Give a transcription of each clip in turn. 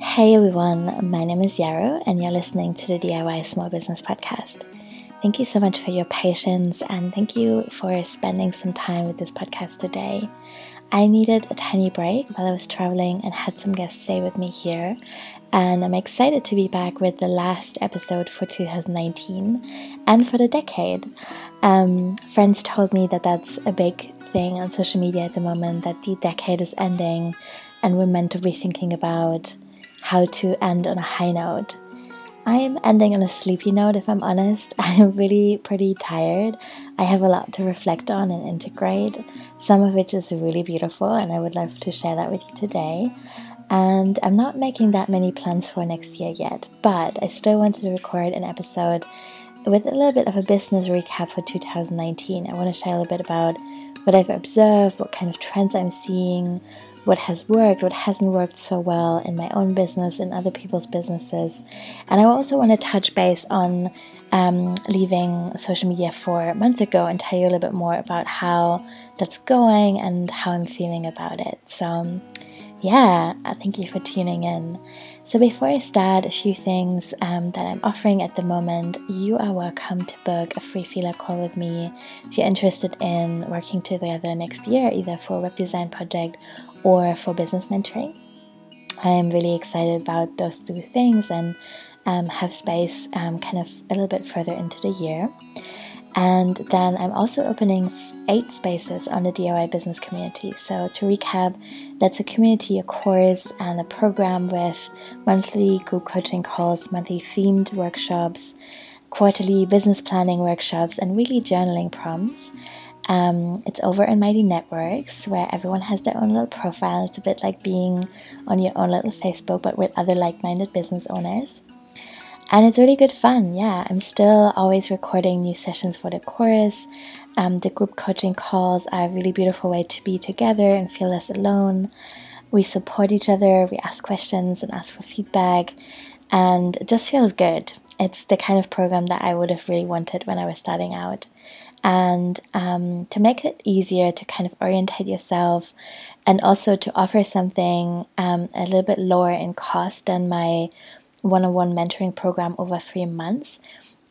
Hey everyone, my name is Yarrow, and you're listening to the DIY Small Business Podcast. Thank you so much for your patience and thank you for spending some time with this podcast today. I needed a tiny break while I was traveling and had some guests stay with me here, and I'm excited to be back with the last episode for 2019 and for the decade. Um, friends told me that that's a big thing on social media at the moment that the decade is ending and we're meant to be thinking about how to end on a high note. I am ending on a sleepy note, if I'm honest. I am really pretty tired. I have a lot to reflect on and integrate, some of which is really beautiful, and I would love to share that with you today. And I'm not making that many plans for next year yet, but I still wanted to record an episode with a little bit of a business recap for 2019. I want to share a little bit about what I've observed, what kind of trends I'm seeing, what has worked, what hasn't worked so well in my own business, in other people's businesses. And I also want to touch base on um, leaving social media for a month ago and tell you a little bit more about how that's going and how I'm feeling about it. So, yeah, thank you for tuning in. So, before I start, a few things um, that I'm offering at the moment. You are welcome to book a free feeler call with me if you're interested in working together next year, either for a web design project or for business mentoring. I am really excited about those two things and um, have space um, kind of a little bit further into the year. And then I'm also opening eight spaces on the DIY business community. So, to recap, that's a community, a course, and a program with monthly group coaching calls, monthly themed workshops, quarterly business planning workshops, and weekly journaling prompts. Um, it's over in Mighty Networks where everyone has their own little profile. It's a bit like being on your own little Facebook, but with other like minded business owners. And it's really good fun. Yeah, I'm still always recording new sessions for the course. Um, the group coaching calls are a really beautiful way to be together and feel less alone. We support each other, we ask questions and ask for feedback, and it just feels good. It's the kind of program that I would have really wanted when I was starting out and um, to make it easier to kind of orientate yourself and also to offer something um, a little bit lower in cost than my one-on-one mentoring program over three months.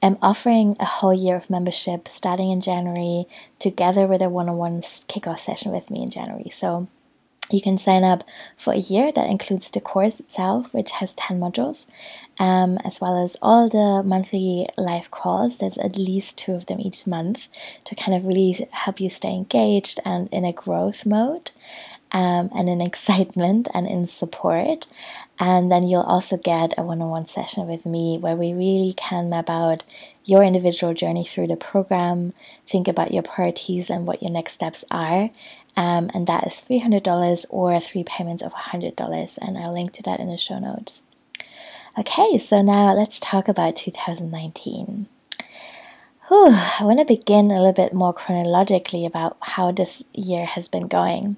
I'm offering a whole year of membership starting in january together with a one-on-one kickoff session with me in january. So you can sign up for a year that includes the course itself, which has 10 modules, um, as well as all the monthly live calls. There's at least two of them each month to kind of really help you stay engaged and in a growth mode um, and in excitement and in support. And then you'll also get a one on one session with me where we really can map out your individual journey through the program, think about your priorities and what your next steps are. Um, and that is $300 or three payments of $100. And I'll link to that in the show notes. Okay, so now let's talk about 2019. Whew, I want to begin a little bit more chronologically about how this year has been going.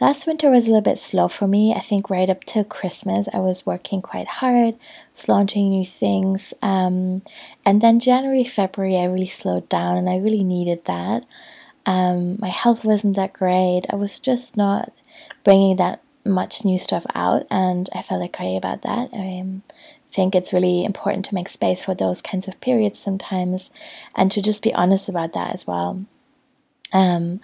Last winter was a little bit slow for me. I think right up till Christmas, I was working quite hard, launching new things. Um, and then January, February, I really slowed down and I really needed that. Um, my health wasn't that great. I was just not bringing that much new stuff out, and I felt okay about that. I um, think it's really important to make space for those kinds of periods sometimes and to just be honest about that as well. Um,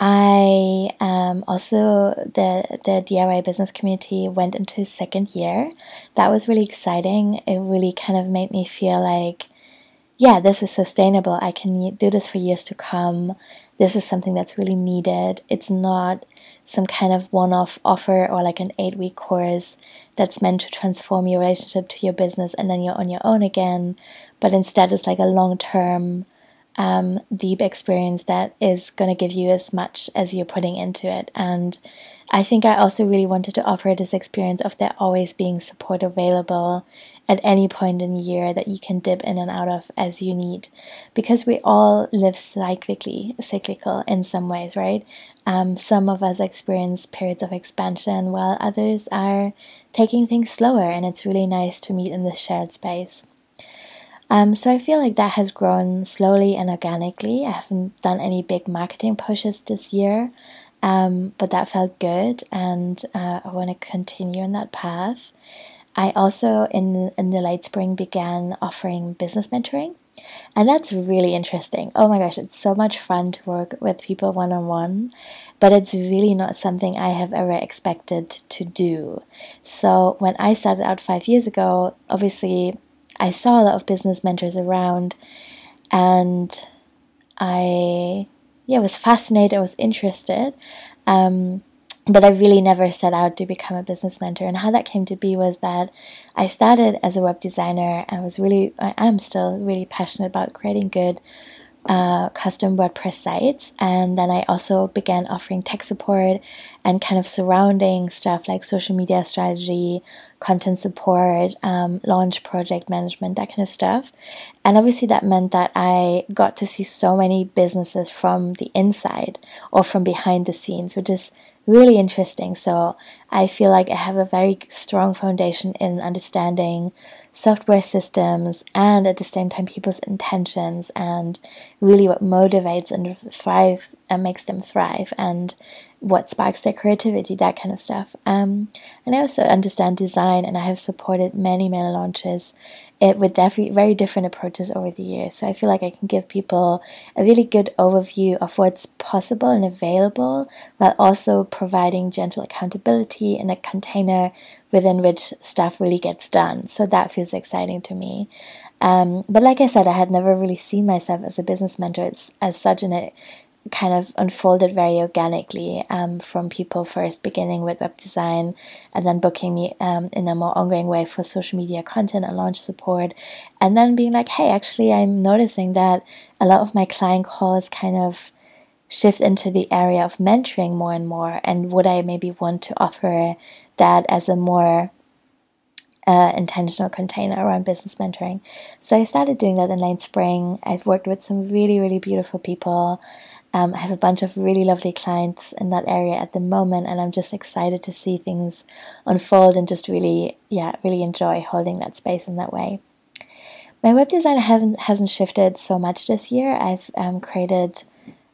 I um, also the the DIY business community went into second year. That was really exciting. It really kind of made me feel like, yeah, this is sustainable. I can do this for years to come. This is something that's really needed. It's not some kind of one-off offer or like an eight-week course that's meant to transform your relationship to your business and then you're on your own again. But instead, it's like a long-term um, deep experience that is going to give you as much as you're putting into it. And I think I also really wanted to offer this experience of there always being support available at any point in the year that you can dip in and out of as you need. Because we all live cyclically, cyclical in some ways, right? Um, some of us experience periods of expansion while others are taking things slower, and it's really nice to meet in this shared space. Um, so I feel like that has grown slowly and organically. I haven't done any big marketing pushes this year, um, but that felt good, and uh, I want to continue on that path. I also in in the late spring began offering business mentoring. And that's really interesting. Oh my gosh, it's so much fun to work with people one on one, but it's really not something I have ever expected to do. So, when I started out five years ago, obviously I saw a lot of business mentors around and I yeah was fascinated, I was interested. Um, but I really never set out to become a business mentor. And how that came to be was that I started as a web designer and was really, I am still really passionate about creating good uh, custom WordPress sites. And then I also began offering tech support and kind of surrounding stuff like social media strategy, content support, um, launch project management, that kind of stuff. And obviously, that meant that I got to see so many businesses from the inside or from behind the scenes, which is really interesting. So I feel like I have a very strong foundation in understanding software systems and at the same time people's intentions and really what motivates and thrive and makes them thrive and what sparks their creativity, that kind of stuff. Um, and I also understand design, and I have supported many, many launches it with very, very different approaches over the years. So I feel like I can give people a really good overview of what's possible and available, while also providing gentle accountability in a container within which stuff really gets done. So that feels exciting to me. Um, but like I said, I had never really seen myself as a business mentor as, as such, and it kind of unfolded very organically um, from people first beginning with web design and then booking me um, in a more ongoing way for social media content and launch support and then being like hey actually i'm noticing that a lot of my client calls kind of shift into the area of mentoring more and more and would i maybe want to offer that as a more uh, intentional container around business mentoring. So I started doing that in late spring. I've worked with some really, really beautiful people. Um, I have a bunch of really lovely clients in that area at the moment, and I'm just excited to see things unfold and just really, yeah, really enjoy holding that space in that way. My web design hasn't shifted so much this year. I've um, created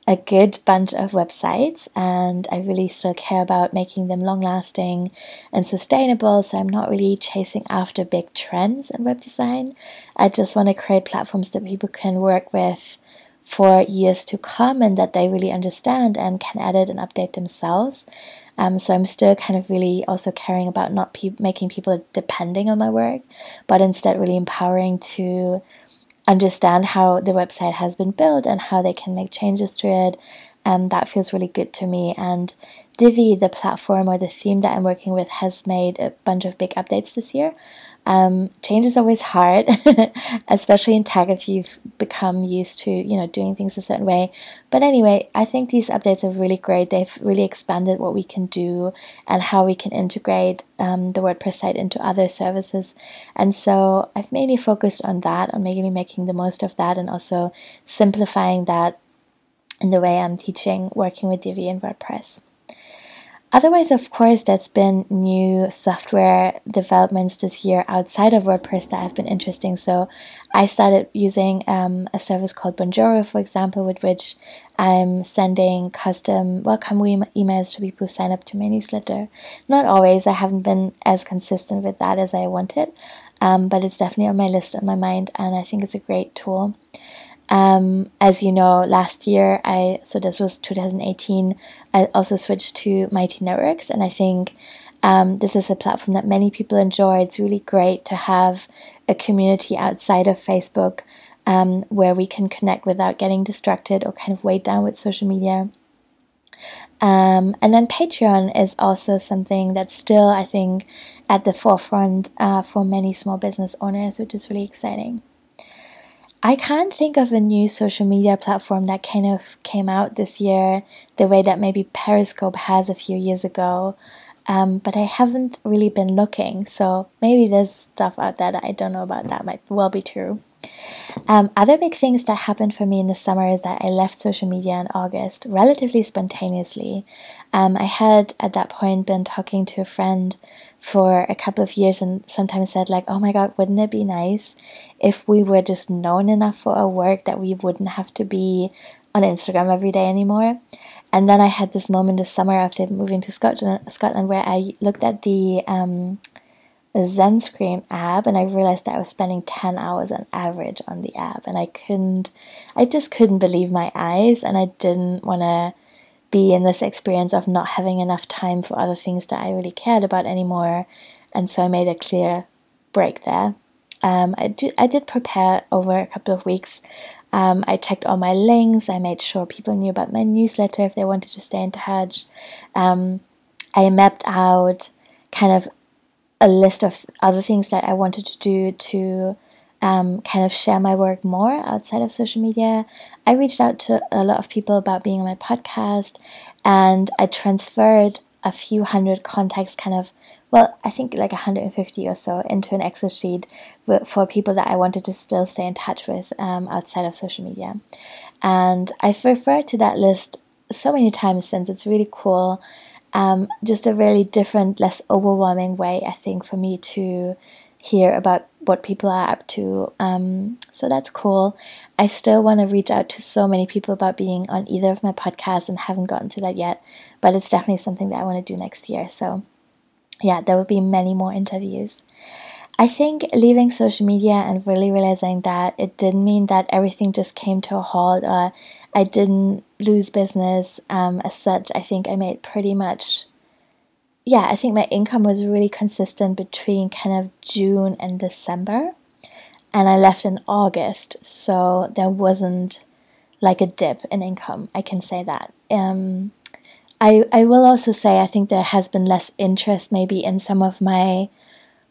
a good bunch of websites, and I really still care about making them long lasting and sustainable. So I'm not really chasing after big trends in web design. I just want to create platforms that people can work with for years to come and that they really understand and can edit and update themselves. Um, so I'm still kind of really also caring about not pe- making people depending on my work, but instead really empowering to understand how the website has been built and how they can make changes to it. Um, that feels really good to me. And Divi, the platform or the theme that I'm working with, has made a bunch of big updates this year. Um, change is always hard, especially in tech if you've become used to you know doing things a certain way. But anyway, I think these updates are really great. They've really expanded what we can do and how we can integrate um, the WordPress site into other services. And so I've mainly focused on that, on mainly making the most of that, and also simplifying that in the way I'm teaching, working with Divi and WordPress. Otherwise, of course, there's been new software developments this year outside of WordPress that have been interesting. So, I started using um, a service called Bonjoro, for example, with which I'm sending custom welcome emails to people who sign up to my newsletter. Not always, I haven't been as consistent with that as I wanted, um, but it's definitely on my list, on my mind, and I think it's a great tool. Um, as you know, last year I so this was 2018. I also switched to Mighty Networks, and I think um, this is a platform that many people enjoy. It's really great to have a community outside of Facebook um, where we can connect without getting distracted or kind of weighed down with social media. Um, and then Patreon is also something that's still, I think, at the forefront uh, for many small business owners, which is really exciting. I can't think of a new social media platform that kind of came out this year the way that maybe Periscope has a few years ago. Um, but I haven't really been looking, so maybe there's stuff out there that I don't know about that might well be true. Um, other big things that happened for me in the summer is that I left social media in August relatively spontaneously. Um, I had at that point been talking to a friend for a couple of years and sometimes said like oh my god wouldn't it be nice if we were just known enough for our work that we wouldn't have to be on Instagram every day anymore? And then I had this moment this summer after moving to Scotland Scotland where I looked at the um, a ZenScreen app and I realized that I was spending 10 hours on average on the app and I couldn't I just couldn't believe my eyes and I didn't want to be in this experience of not having enough time for other things that I really cared about anymore and so I made a clear break there. Um, I, do, I did prepare over a couple of weeks. Um, I checked all my links. I made sure people knew about my newsletter if they wanted to stay in touch. Um, I mapped out kind of a list of other things that I wanted to do to um, kind of share my work more outside of social media. I reached out to a lot of people about being on my podcast and I transferred a few hundred contacts, kind of, well, I think like 150 or so, into an Excel sheet for people that I wanted to still stay in touch with um, outside of social media. And I've referred to that list so many times since it's really cool um, just a really different, less overwhelming way, I think, for me to hear about what people are up to. Um, so that's cool. I still want to reach out to so many people about being on either of my podcasts and haven't gotten to that yet, but it's definitely something that I want to do next year. So, yeah, there will be many more interviews. I think leaving social media and really realizing that it didn't mean that everything just came to a halt or I didn't lose business um, as such. I think I made pretty much, yeah, I think my income was really consistent between kind of June and December. And I left in August, so there wasn't like a dip in income. I can say that. Um, I, I will also say I think there has been less interest maybe in some of my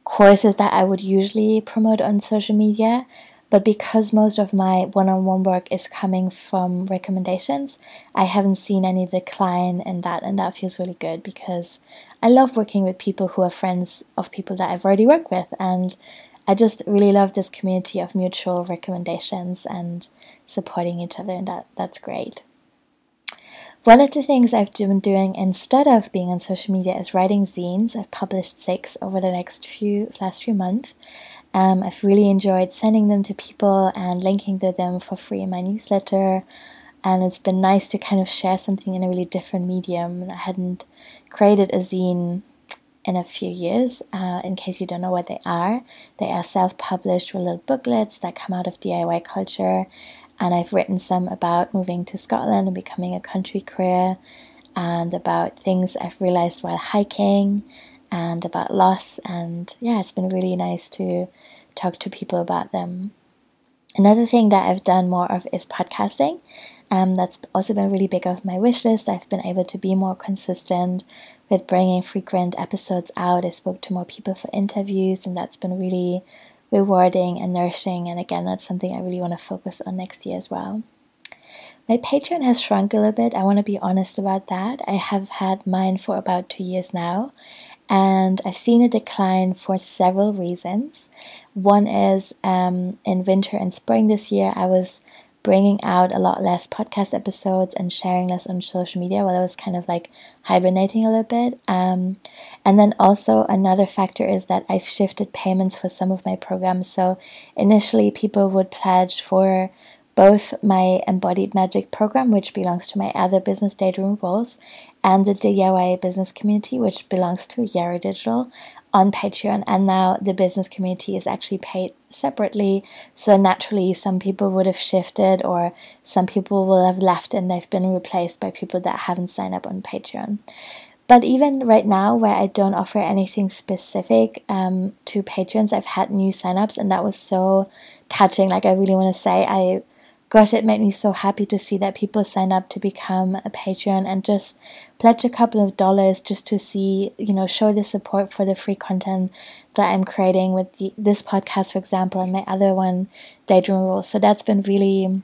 courses that I would usually promote on social media. But because most of my one on one work is coming from recommendations, I haven't seen any decline in that. And that feels really good because I love working with people who are friends of people that I've already worked with. And I just really love this community of mutual recommendations and supporting each other. And that, that's great. One of the things I've been doing instead of being on social media is writing zines. I've published six over the next few last few months. Um, I've really enjoyed sending them to people and linking to them for free in my newsletter. And it's been nice to kind of share something in a really different medium. I hadn't created a zine in a few years. Uh, in case you don't know what they are, they are self published little booklets that come out of DIY culture and I've written some about moving to Scotland and becoming a country queer, and about things I've realized while hiking, and about loss. And yeah, it's been really nice to talk to people about them. Another thing that I've done more of is podcasting. Um, that's also been really big of my wish list. I've been able to be more consistent with bringing frequent episodes out. I spoke to more people for interviews, and that's been really rewarding and nourishing. And again, that's something I really want to focus on next year as well. My Patreon has shrunk a little bit. I want to be honest about that. I have had mine for about two years now, and I've seen a decline for several reasons. One is um, in winter and spring this year, I was bringing out a lot less podcast episodes and sharing less on social media while I was kind of like hibernating a little bit. Um, and then also another factor is that I've shifted payments for some of my programs. So initially, people would pledge for both my embodied magic program, which belongs to my other business Daydream Rules, and the DIY business community, which belongs to Yarrow Digital on Patreon. And now the business community is actually paid separately. So naturally, some people would have shifted, or some people will have left and they've been replaced by people that haven't signed up on Patreon. But even right now, where I don't offer anything specific um, to patrons, I've had new signups, and that was so touching. Like, I really want to say, I gosh, it made me so happy to see that people sign up to become a patron and just pledge a couple of dollars just to see, you know, show the support for the free content that I'm creating with the, this podcast, for example, and my other one, Daydream Rules. So that's been really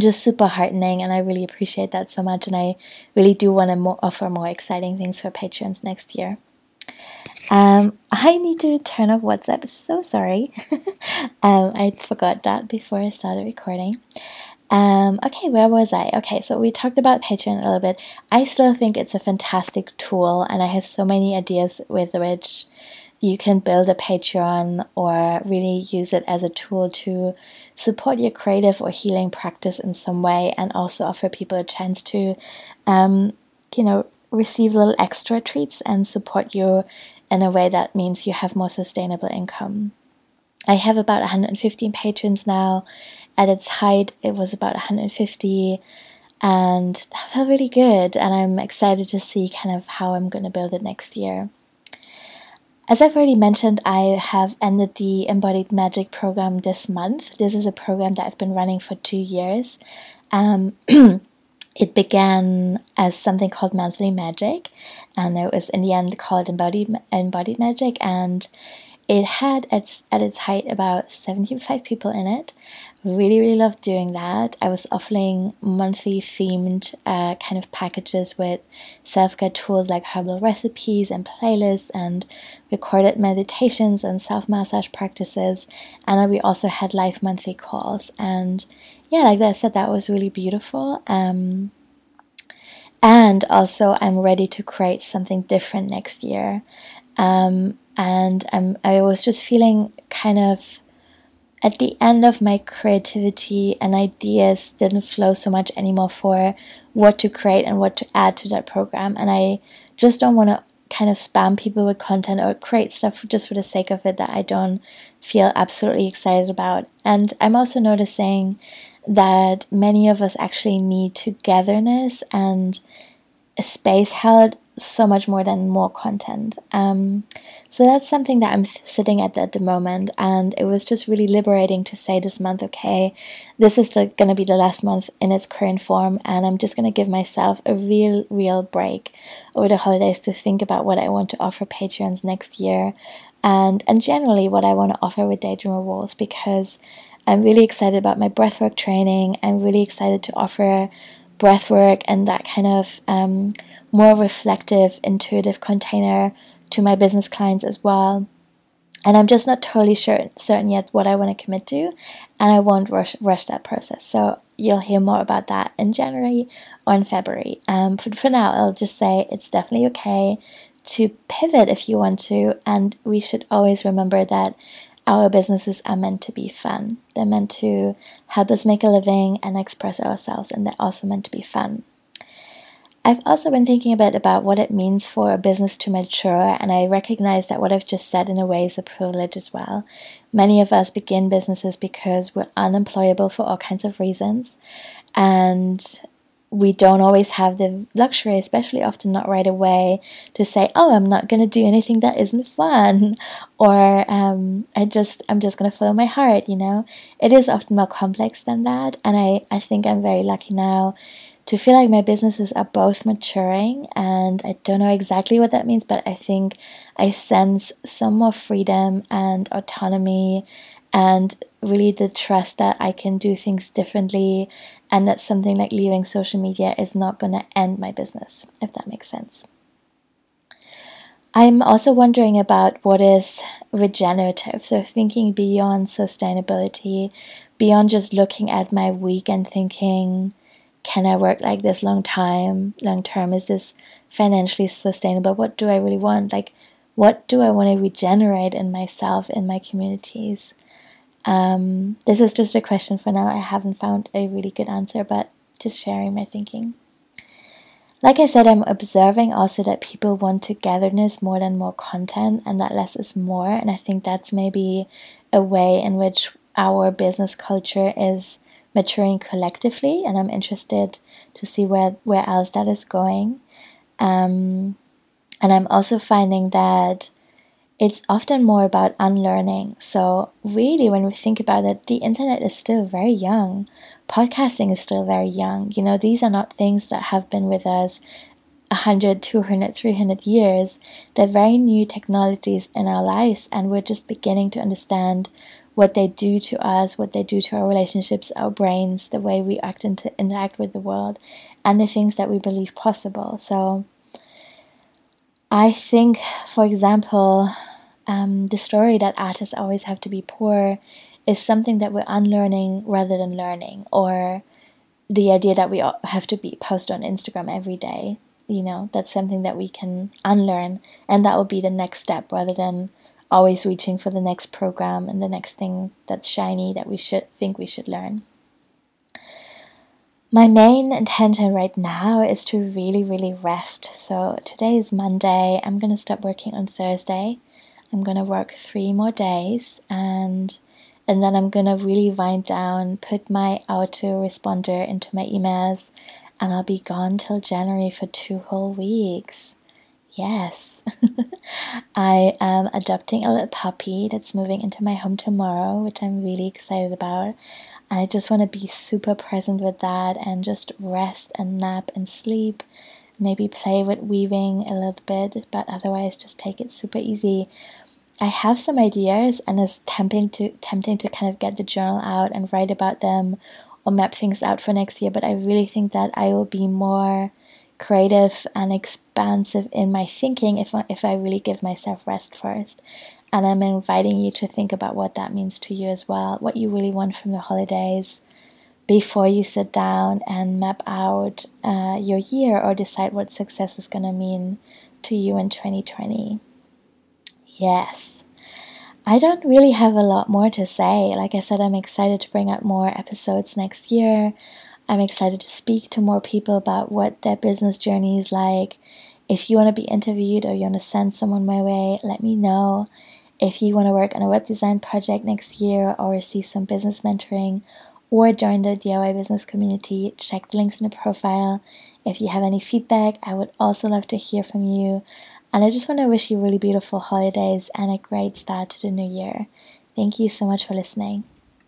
just super heartening and I really appreciate that so much and I really do want to mo- offer more exciting things for patrons next year. Um, I need to turn off WhatsApp. So sorry. um, I forgot that before I started recording. Um, okay, where was I? Okay, so we talked about Patreon a little bit. I still think it's a fantastic tool, and I have so many ideas with which you can build a Patreon or really use it as a tool to support your creative or healing practice in some way, and also offer people a chance to, um, you know, receive little extra treats and support you in a way that means you have more sustainable income. I have about 115 patrons now. At its height, it was about 150, and that felt really good. And I'm excited to see kind of how I'm going to build it next year. As I've already mentioned, I have ended the Embodied Magic program this month. This is a program that I've been running for two years. Um, it began as something called Monthly Magic, and it was in the end called Embodied, Embodied Magic, and it had its, at its height about 75 people in it. Really, really loved doing that. I was offering monthly themed uh, kind of packages with self care tools like herbal recipes and playlists and recorded meditations and self massage practices. And we also had live monthly calls. And yeah, like I said, that was really beautiful. Um, and also, I'm ready to create something different next year. Um, and I'm, I was just feeling kind of at the end of my creativity and ideas didn't flow so much anymore for what to create and what to add to that program. And I just don't want to kind of spam people with content or create stuff just for the sake of it that I don't feel absolutely excited about. And I'm also noticing that many of us actually need togetherness and a space held so much more than more content. Um, so that's something that I'm sitting at at the moment, and it was just really liberating to say this month, okay, this is going to be the last month in its current form, and I'm just going to give myself a real, real break over the holidays to think about what I want to offer Patreons next year, and and generally what I want to offer with Daydream Rules because I'm really excited about my breathwork training. I'm really excited to offer breathwork and that kind of um, more reflective, intuitive container to my business clients as well. And I'm just not totally sure, certain yet what I want to commit to, and I won't rush, rush that process. So you'll hear more about that in January or in February. Um, but for now, I'll just say it's definitely okay to pivot if you want to, and we should always remember that our businesses are meant to be fun. They're meant to help us make a living and express ourselves, and they're also meant to be fun. I've also been thinking a bit about what it means for a business to mature, and I recognize that what I've just said in a way is a privilege as well. Many of us begin businesses because we're unemployable for all kinds of reasons, and we don't always have the luxury, especially often not right away, to say, "Oh, I'm not going to do anything that isn't fun," or um, "I just I'm just going to follow my heart." You know, it is often more complex than that, and I I think I'm very lucky now to feel like my businesses are both maturing and I don't know exactly what that means, but I think I sense some more freedom and autonomy and really the trust that I can do things differently and that something like leaving social media is not going to end my business, if that makes sense. I'm also wondering about what is regenerative. So, thinking beyond sustainability, beyond just looking at my week and thinking, can I work like this long time, long term? Is this financially sustainable? What do I really want? Like, what do I want to regenerate in myself, in my communities? Um, this is just a question for now. I haven't found a really good answer, but just sharing my thinking. Like I said, I'm observing also that people want togetherness more than more content, and that less is more. And I think that's maybe a way in which our business culture is maturing collectively, and I'm interested to see where where else that is going. Um, and I'm also finding that it's often more about unlearning. So, really, when we think about it, the internet is still very young. Podcasting is still very young. You know, these are not things that have been with us 100, 200, 300 years. They're very new technologies in our lives, and we're just beginning to understand what they do to us, what they do to our relationships, our brains, the way we act and to interact with the world, and the things that we believe possible. So, I think, for example, um, the story that artists always have to be poor is something that we're unlearning rather than learning, or the idea that we have to be post on Instagram every day. You know, that's something that we can unlearn, and that will be the next step rather than always reaching for the next program and the next thing that's shiny that we should think we should learn. my main intention right now is to really, really rest. So today is Monday. I'm going to stop working on Thursday. I'm going to work three more days and and then I'm going to really wind down, put my autoresponder into my emails, and I'll be gone till January for two whole weeks. Yes. I am adopting a little puppy that's moving into my home tomorrow, which I'm really excited about. And I just want to be super present with that and just rest and nap and sleep. Maybe play with weaving a little bit, but otherwise just take it super easy. I have some ideas and it's tempting to tempting to kind of get the journal out and write about them or map things out for next year, but I really think that I will be more creative and expansive in my thinking if I, if I really give myself rest first. And I'm inviting you to think about what that means to you as well, what you really want from the holidays before you sit down and map out uh, your year or decide what success is going to mean to you in 2020. Yes. I don't really have a lot more to say. Like I said, I'm excited to bring out more episodes next year. I'm excited to speak to more people about what their business journey is like. If you want to be interviewed or you want to send someone my way, let me know. If you want to work on a web design project next year or receive some business mentoring or join the DIY business community, check the links in the profile. If you have any feedback, I would also love to hear from you. And I just want to wish you really beautiful holidays and a great start to the new year. Thank you so much for listening.